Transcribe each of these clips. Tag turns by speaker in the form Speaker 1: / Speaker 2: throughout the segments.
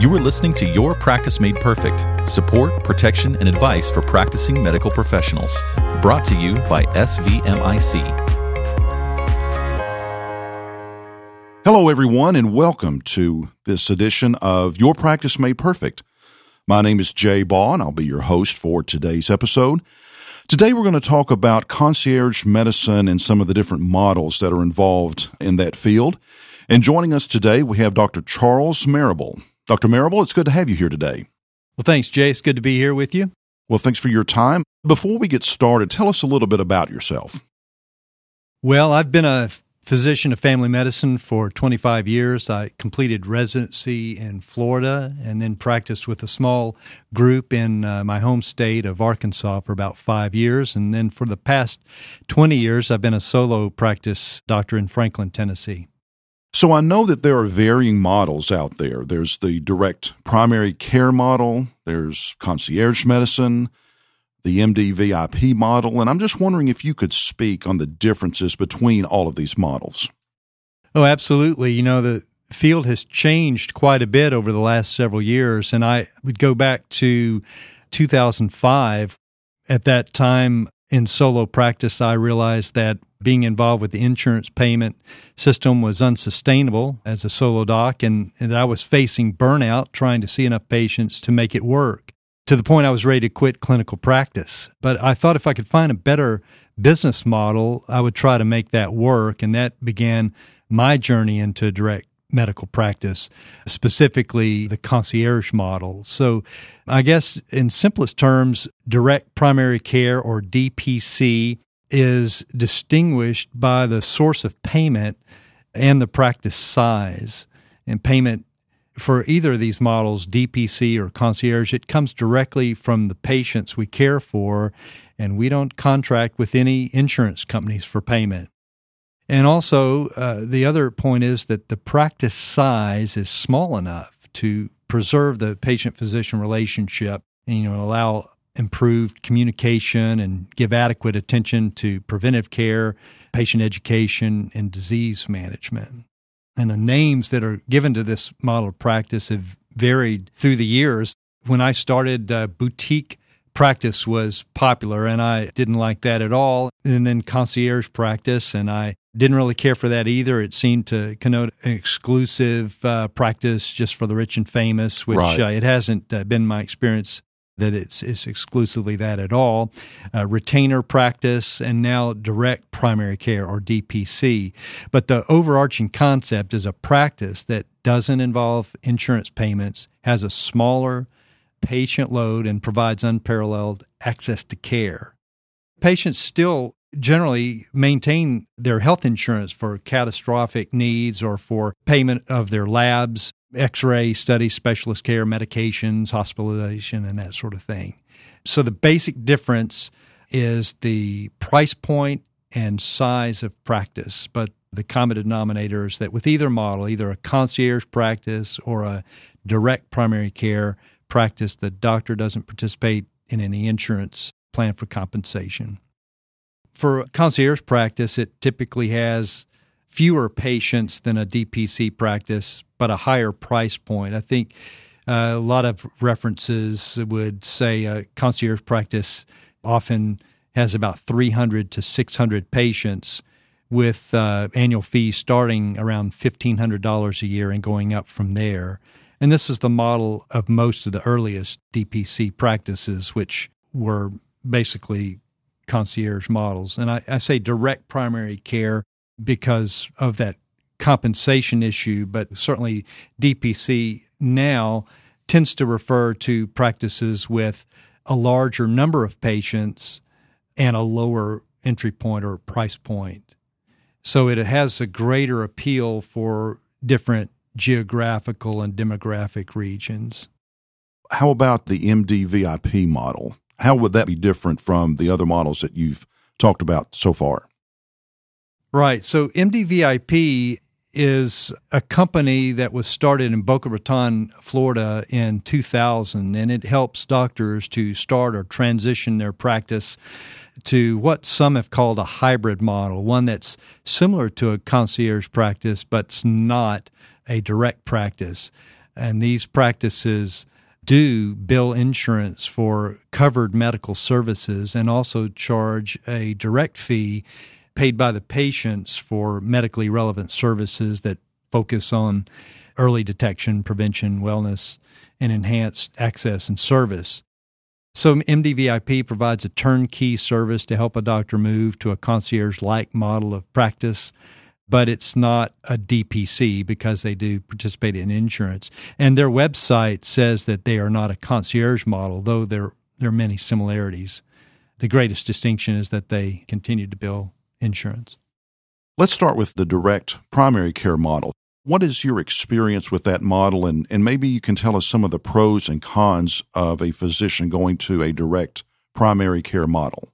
Speaker 1: You are listening to Your Practice Made Perfect support, protection, and advice for practicing medical professionals. Brought to you by SVMIC.
Speaker 2: Hello, everyone, and welcome to this edition of Your Practice Made Perfect. My name is Jay Baugh, and I'll be your host for today's episode. Today, we're going to talk about concierge medicine and some of the different models that are involved in that field. And joining us today, we have Dr. Charles Marable. Dr. Marable, it's good to have you here today.
Speaker 3: Well, thanks, Jay. It's good to be here with you.
Speaker 2: Well, thanks for your time. Before we get started, tell us a little bit about yourself.
Speaker 3: Well, I've been a physician of family medicine for 25 years. I completed residency in Florida and then practiced with a small group in uh, my home state of Arkansas for about five years. And then for the past 20 years, I've been a solo practice doctor in Franklin, Tennessee.
Speaker 2: So I know that there are varying models out there. There's the direct primary care model, there's concierge medicine, the MD VIP model, and I'm just wondering if you could speak on the differences between all of these models.
Speaker 3: Oh, absolutely. You know, the field has changed quite a bit over the last several years, and I would go back to 2005. At that time in solo practice, I realized that being involved with the insurance payment system was unsustainable as a solo doc, and, and I was facing burnout trying to see enough patients to make it work to the point I was ready to quit clinical practice. But I thought if I could find a better business model, I would try to make that work. And that began my journey into direct medical practice, specifically the concierge model. So, I guess in simplest terms, direct primary care or DPC is distinguished by the source of payment and the practice size. And payment for either of these models, DPC or concierge, it comes directly from the patients we care for, and we don't contract with any insurance companies for payment. And also, uh, the other point is that the practice size is small enough to preserve the patient physician relationship and you know allow improved communication and give adequate attention to preventive care, patient education, and disease management and the names that are given to this model of practice have varied through the years. When I started, uh, boutique practice was popular, and I didn't like that at all. And then concierge practice, and I didn't really care for that either. It seemed to connote an exclusive uh, practice just for the rich and famous, which right. uh, it hasn't uh, been my experience that it's, it's exclusively that at all. Uh, retainer practice and now direct primary care or DPC. But the overarching concept is a practice that doesn't involve insurance payments, has a smaller patient load, and provides unparalleled access to care. Patients still generally maintain their health insurance for catastrophic needs or for payment of their labs x ray studies, specialist care, medications, hospitalization, and that sort of thing. So the basic difference is the price point and size of practice, but the common denominator is that with either model, either a concierge practice or a direct primary care practice, the doctor doesn't participate in any insurance plan for compensation. For concierge practice, it typically has fewer patients than a DPC practice, but a higher price point. I think uh, a lot of references would say a concierge practice often has about 300 to 600 patients with uh, annual fees starting around $1,500 a year and going up from there. And this is the model of most of the earliest DPC practices, which were basically concierge models. And I, I say direct primary care because of that compensation issue, but certainly DPC now tends to refer to practices with a larger number of patients and a lower entry point or price point. So it has a greater appeal for different geographical and demographic regions.
Speaker 2: How about the MDVIP model? How would that be different from the other models that you've talked about so far?
Speaker 3: Right. So MDVIP is a company that was started in Boca Raton, Florida in 2000, and it helps doctors to start or transition their practice to what some have called a hybrid model, one that's similar to a concierge practice, but's not a direct practice. And these practices do bill insurance for covered medical services and also charge a direct fee paid by the patients for medically relevant services that focus on early detection, prevention, wellness, and enhanced access and service. So, MDVIP provides a turnkey service to help a doctor move to a concierge like model of practice, but it's not a DPC because they do participate in insurance. And their website says that they are not a concierge model, though there, there are many similarities. The greatest distinction is that they continue to bill insurance.
Speaker 2: Let's start with the direct primary care model. What is your experience with that model? And, and maybe you can tell us some of the pros and cons of a physician going to a direct primary care model.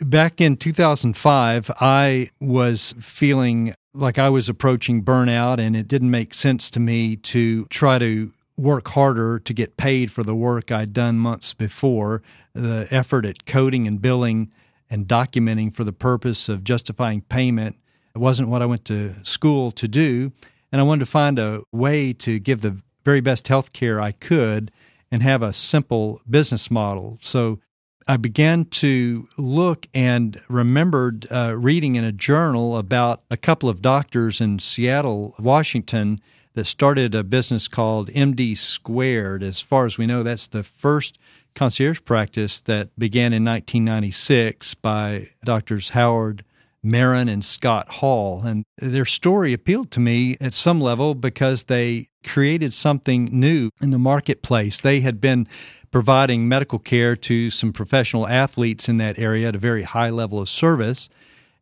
Speaker 3: Back in 2005, I was feeling like I was approaching burnout, and it didn't make sense to me to try to work harder to get paid for the work I'd done months before. The effort at coding and billing and documenting for the purpose of justifying payment wasn't what I went to school to do and I wanted to find a way to give the very best health care I could and have a simple business model. So I began to look and remembered uh, reading in a journal about a couple of doctors in Seattle, Washington, that started a business called MD Squared. As far as we know, that's the first concierge practice that began in 1996 by doctors Howard Maron and Scott Hall. And their story appealed to me at some level because they created something new in the marketplace. They had been providing medical care to some professional athletes in that area at a very high level of service.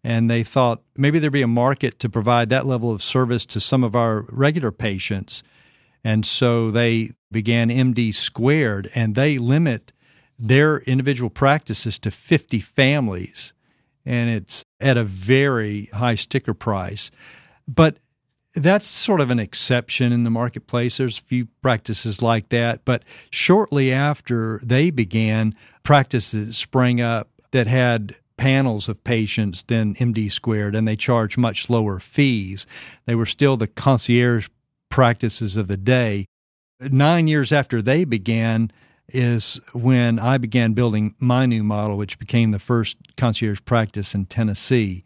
Speaker 3: And they thought maybe there'd be a market to provide that level of service to some of our regular patients. And so they began MD Squared, and they limit their individual practices to 50 families and it's at a very high sticker price. But that's sort of an exception in the marketplace. There's a few practices like that. But shortly after they began, practices sprang up that had panels of patients than MD squared, and they charged much lower fees. They were still the concierge practices of the day. Nine years after they began, is when I began building my new model, which became the first concierge practice in Tennessee.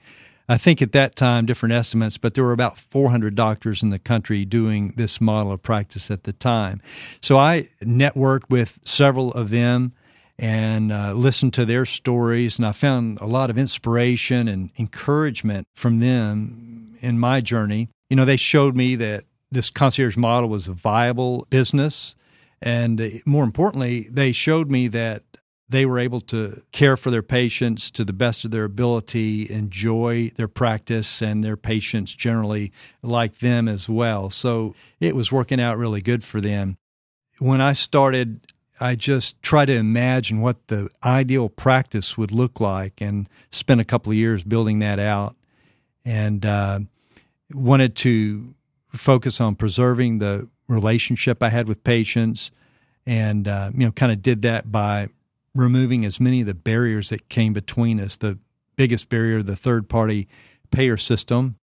Speaker 3: I think at that time, different estimates, but there were about 400 doctors in the country doing this model of practice at the time. So I networked with several of them and uh, listened to their stories, and I found a lot of inspiration and encouragement from them in my journey. You know, they showed me that this concierge model was a viable business and uh, more importantly, they showed me that they were able to care for their patients to the best of their ability, enjoy their practice, and their patients generally like them as well. So it was working out really good for them. When I started, I just tried to imagine what the ideal practice would look like and spent a couple of years building that out and uh, wanted to focus on preserving the relationship I had with patients, and uh, you know, kind of did that by removing as many of the barriers that came between us. The biggest barrier, the third party payer system.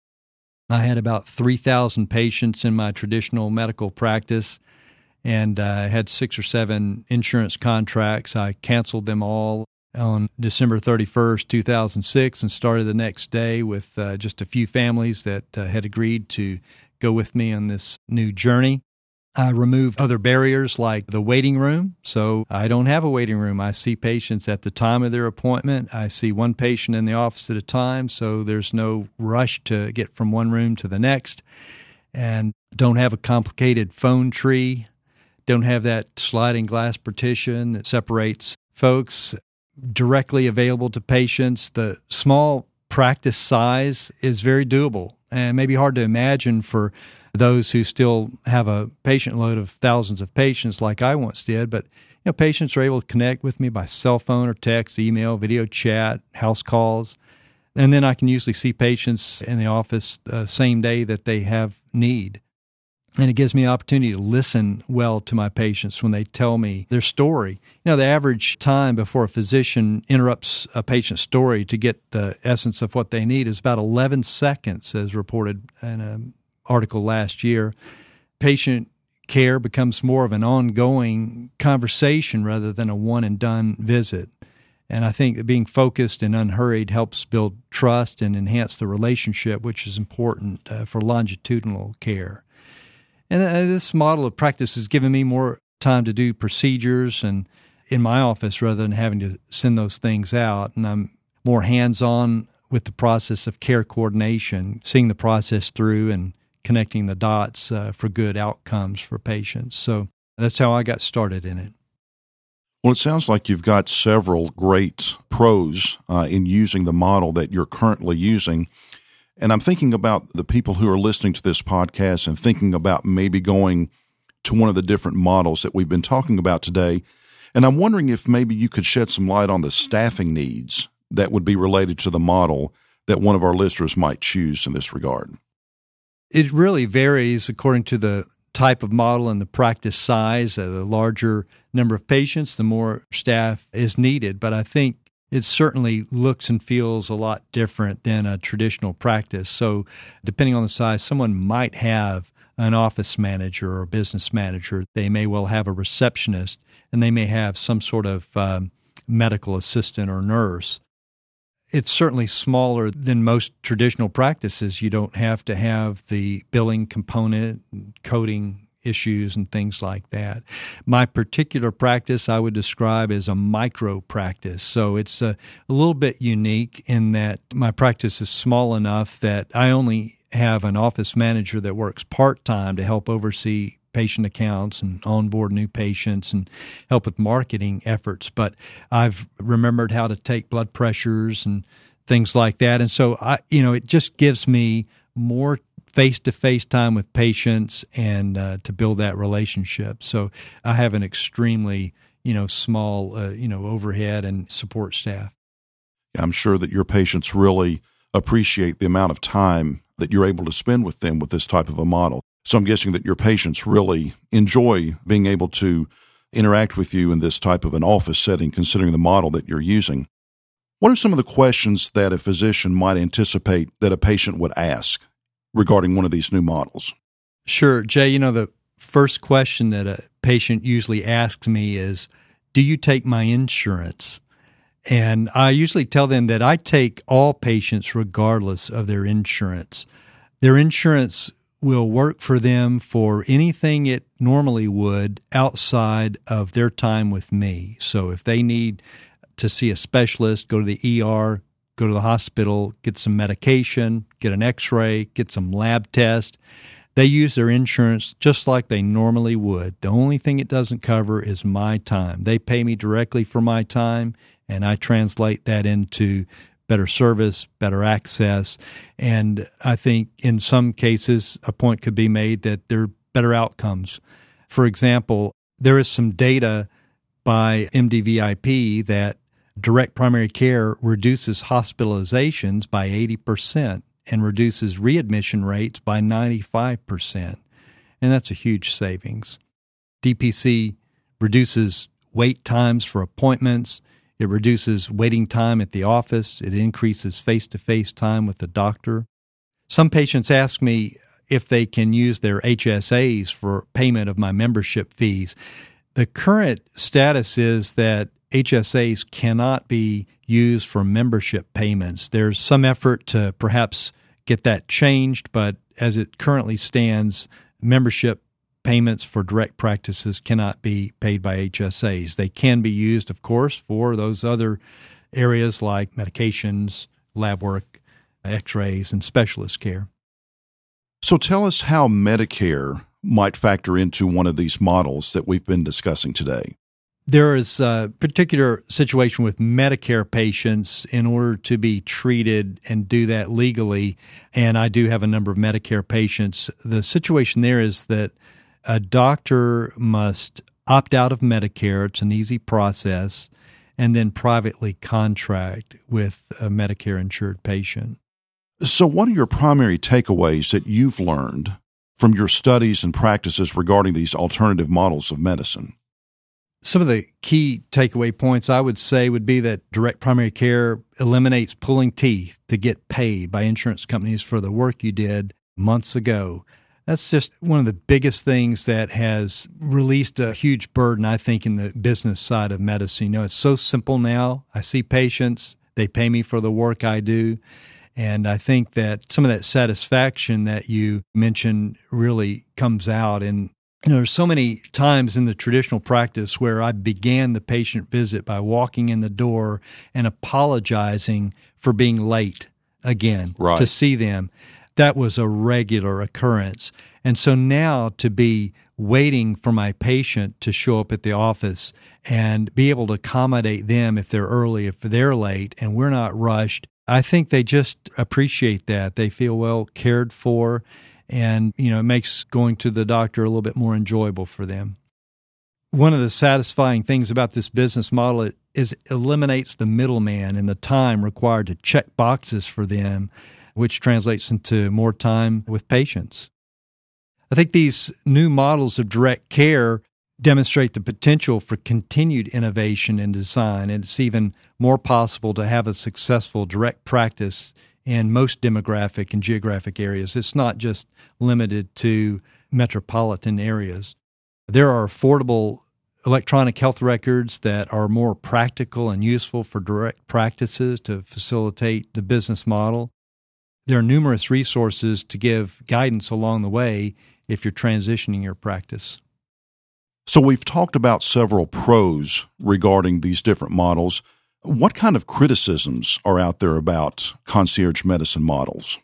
Speaker 3: I had about 3,000 patients in my traditional medical practice and I uh, had six or seven insurance contracts. I canceled them all on December 31st, 2006, and started the next day with uh, just a few families that uh, had agreed to go with me on this new journey. I remove other barriers like the waiting room. So I don't have a waiting room. I see patients at the time of their appointment. I see one patient in the office at a time. So there's no rush to get from one room to the next. And don't have a complicated phone tree. Don't have that sliding glass partition that separates folks directly available to patients. The small practice size is very doable and maybe hard to imagine for those who still have a patient load of thousands of patients like I once did. But you know, patients are able to connect with me by cell phone or text, email, video chat, house calls. And then I can usually see patients in the office uh, same day that they have need. And it gives me an opportunity to listen well to my patients when they tell me their story. You know, the average time before a physician interrupts a patient's story to get the essence of what they need is about 11 seconds, as reported in an article last year. Patient care becomes more of an ongoing conversation rather than a one and done visit. And I think that being focused and unhurried helps build trust and enhance the relationship, which is important uh, for longitudinal care. And uh, this model of practice has given me more time to do procedures and in my office rather than having to send those things out. And I'm more hands on with the process of care coordination, seeing the process through and connecting the dots uh, for good outcomes for patients. So that's how I got started in it.
Speaker 2: Well, it sounds like you've got several great pros uh, in using the model that you're currently using. And I'm thinking about the people who are listening to this podcast and thinking about maybe going to one of the different models that we've been talking about today. And I'm wondering if maybe you could shed some light on the staffing needs that would be related to the model that one of our listeners might choose in this regard.
Speaker 3: It really varies according to the type of model and the practice size. Uh, the larger number of patients, the more staff is needed. But I think it certainly looks and feels a lot different than a traditional practice. So, depending on the size, someone might have an office manager or business manager. They may well have a receptionist, and they may have some sort of um, medical assistant or nurse. It's certainly smaller than most traditional practices. You don't have to have the billing component, coding issues, and things like that. My particular practice I would describe as a micro practice. So it's a, a little bit unique in that my practice is small enough that I only have an office manager that works part time to help oversee patient accounts and onboard new patients and help with marketing efforts. But I've remembered how to take blood pressures and things like that. And so I, you know, it just gives me more face to face time with patients and uh, to build that relationship. So I have an extremely, you know, small, uh, you know, overhead and support staff.
Speaker 2: I'm sure that your patients really appreciate the amount of time that you're able to spend with them with this type of a model. So I'm guessing that your patients really enjoy being able to interact with you in this type of an office setting, considering the model that you're using. What are some of the questions that a physician might anticipate that a patient would ask regarding one of these new models?
Speaker 3: Sure. Jay, you know, the first question that a patient usually asks me is Do you take my insurance? And I usually tell them that I take all patients regardless of their insurance. Their insurance will work for them for anything it normally would outside of their time with me. So if they need to see a specialist, go to the ER, go to the hospital, get some medication, get an x ray, get some lab test. They use their insurance just like they normally would. The only thing it doesn't cover is my time. They pay me directly for my time, and I translate that into better service, better access. And I think in some cases, a point could be made that there are better outcomes. For example, there is some data by MDVIP that direct primary care reduces hospitalizations by 80% and reduces readmission rates by 95%. And that's a huge savings. DPC reduces wait times for appointments, it reduces waiting time at the office. It increases face to face time with the doctor. Some patients ask me if they can use their HSAs for payment of my membership fees. The current status is that HSAs cannot be used for membership payments. There's some effort to perhaps get that changed, but as it currently stands, membership payments for direct practices cannot be paid by HSAs. They can be used, of course, for those other areas like medications, lab work, x rays, and specialist care.
Speaker 2: So tell us how Medicare might factor into one of these models that we've been discussing today.
Speaker 3: There is a particular situation with Medicare patients in order to be treated and do that legally. And I do have a number of Medicare patients. The situation there is that a doctor must opt out of Medicare. It's an easy process, and then privately contract with a Medicare insured patient.
Speaker 2: So, what are your primary takeaways that you've learned from your studies and practices regarding these alternative models of medicine?
Speaker 3: Some of the key takeaway points I would say would be that direct primary care eliminates pulling teeth to get paid by insurance companies for the work you did months ago That's just one of the biggest things that has released a huge burden, I think, in the business side of medicine. You know, it's so simple now. I see patients, they pay me for the work I do. And I think that some of that satisfaction that you mentioned really comes out. And you know, there's so many times in the traditional practice where I began the patient visit by walking in the door and apologizing for being late again
Speaker 2: right.
Speaker 3: to see them that was a regular occurrence. And so now to be waiting for my patient to show up at the office and be able to accommodate them if they're early, if they're late, and we're not rushed, I think they just appreciate that. They feel well cared for, and you know it makes going to the doctor a little bit more enjoyable for them. One of the satisfying things about this business model is it eliminates the middleman and the time required to check boxes for them which translates into more time with patients. I think these new models of direct care demonstrate the potential for continued innovation in design, and it's even more possible to have a successful direct practice in most demographic and geographic areas. It's not just limited to metropolitan areas. There are affordable electronic health records that are more practical and useful for direct practices to facilitate the business model there are numerous resources to give guidance along the way if you're transitioning your practice.
Speaker 2: So, we've talked about several pros regarding these different models. What kind of criticisms are out there about concierge medicine models?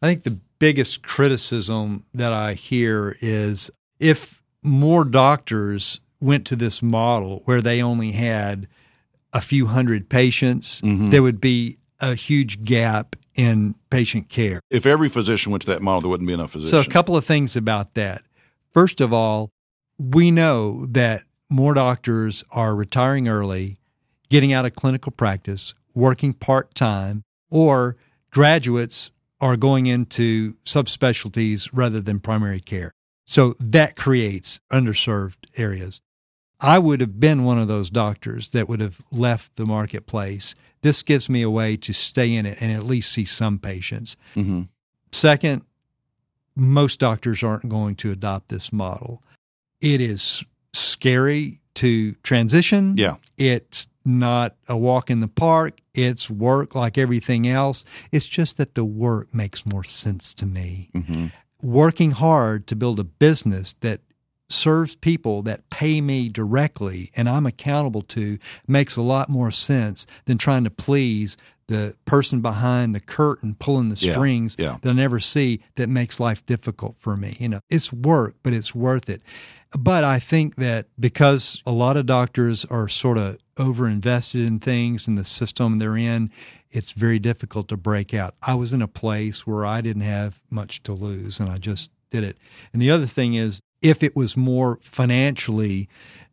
Speaker 3: I think the biggest criticism that I hear is if more doctors went to this model where they only had a few hundred patients, mm-hmm. there would be a huge gap in patient care.
Speaker 2: If every physician went to that model, there wouldn't be enough physicians.
Speaker 3: So, a couple of things about that. First of all, we know that more doctors are retiring early, getting out of clinical practice, working part time, or graduates are going into subspecialties rather than primary care. So that creates underserved areas. I would have been one of those doctors that would have left the marketplace. This gives me a way to stay in it and at least see some patients. Mm-hmm. Second, most doctors aren't going to adopt this model. It is scary to transition.
Speaker 2: Yeah.
Speaker 3: It's not a walk in the park. It's work like everything else. It's just that the work makes more sense to me. Mm-hmm. Working hard to build a business that serves people that pay me directly and I'm accountable to makes a lot more sense than trying to please the person behind the curtain pulling the strings
Speaker 2: yeah, yeah.
Speaker 3: that I never see that makes life difficult for me. You know, it's work, but it's worth it. But I think that because a lot of doctors are sort of over invested in things in the system they're in, it's very difficult to break out. I was in a place where I didn't have much to lose and I just did it. And the other thing is if it was more financially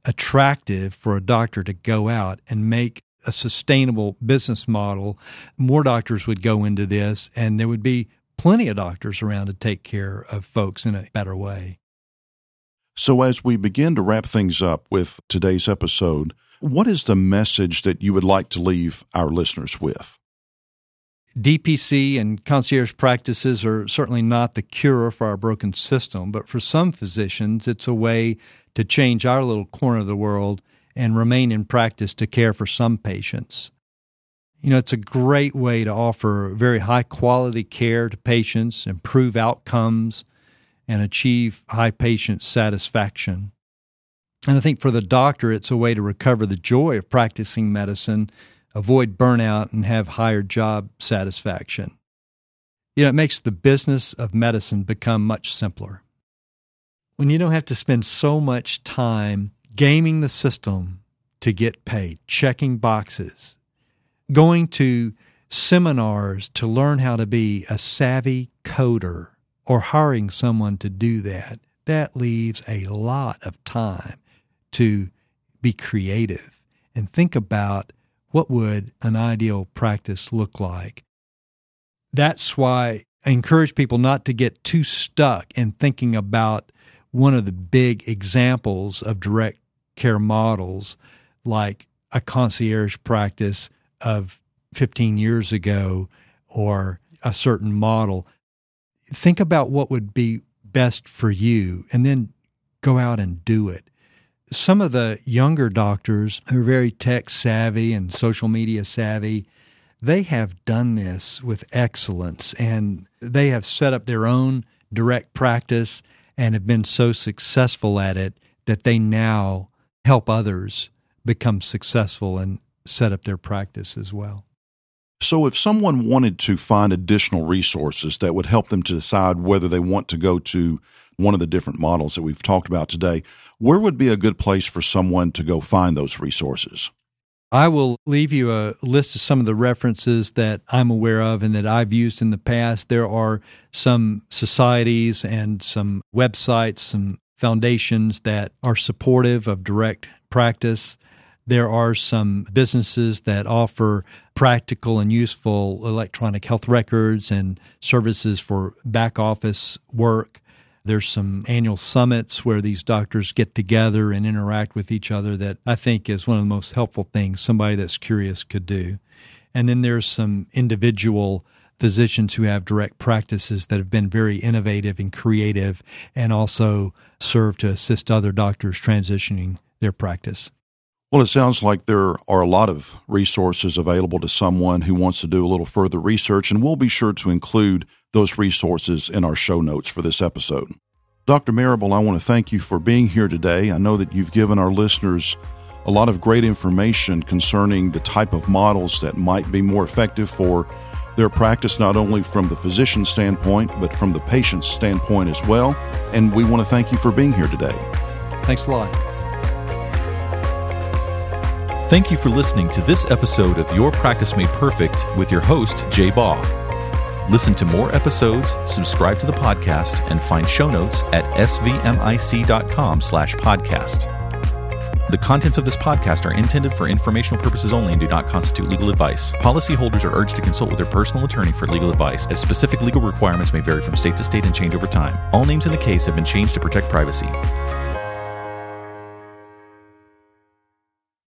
Speaker 3: attractive for a doctor to go out and make a sustainable business model, more doctors would go into this and there would be plenty of doctors around to take care of folks in a better way.
Speaker 2: So, as we begin to wrap things up with today's episode, what is the message that you would like to leave our listeners with?
Speaker 3: DPC and concierge practices are certainly not the cure for our broken system, but for some physicians, it's a way to change our little corner of the world and remain in practice to care for some patients. You know, it's a great way to offer very high quality care to patients, improve outcomes, and achieve high patient satisfaction. And I think for the doctor, it's a way to recover the joy of practicing medicine avoid burnout, and have higher job satisfaction. You know, it makes the business of medicine become much simpler. When you don't have to spend so much time gaming the system to get paid, checking boxes, going to seminars to learn how to be a savvy coder, or hiring someone to do that, that leaves a lot of time to be creative and think about what would an ideal practice look like? That's why I encourage people not to get too stuck in thinking about one of the big examples of direct care models, like a concierge practice of 15 years ago or a certain model. Think about what would be best for you, and then go out and do it. Some of the younger doctors who are very tech savvy and social media savvy, they have done this with excellence and they have set up their own direct practice and have been so successful at it that they now help others become successful and set up their practice as well.
Speaker 2: So, if someone wanted to find additional resources that would help them to decide whether they want to go to one of the different models that we've talked about today, where would be a good place for someone to go find those resources?
Speaker 3: I will leave you a list of some of the references that I'm aware of and that I've used in the past. There are some societies and some websites, some foundations that are supportive of direct practice. There are some businesses that offer practical and useful electronic health records and services for back office work. There's some annual summits where these doctors get together and interact with each other that I think is one of the most helpful things somebody that's curious could do. And then there's some individual physicians who have direct practices that have been very innovative and creative and also serve to assist other doctors transitioning their practice.
Speaker 2: Well, it sounds like there are a lot of resources available to someone who wants to do a little further research, and we'll be sure to include those resources in our show notes for this episode. Dr. Marable, I want to thank you for being here today. I know that you've given our listeners a lot of great information concerning the type of models that might be more effective for their practice, not only from the physician standpoint, but from the patient's standpoint as well. And we want to thank you for being here today.
Speaker 3: Thanks a lot.
Speaker 1: Thank you for listening to this episode of Your Practice Made Perfect with your host, Jay Baugh. Listen to more episodes, subscribe to the podcast, and find show notes at svmic.com slash podcast. The contents of this podcast are intended for informational purposes only and do not constitute legal advice. Policyholders are urged to consult with their personal attorney for legal advice, as specific legal requirements may vary from state to state and change over time. All names in the case have been changed to protect privacy.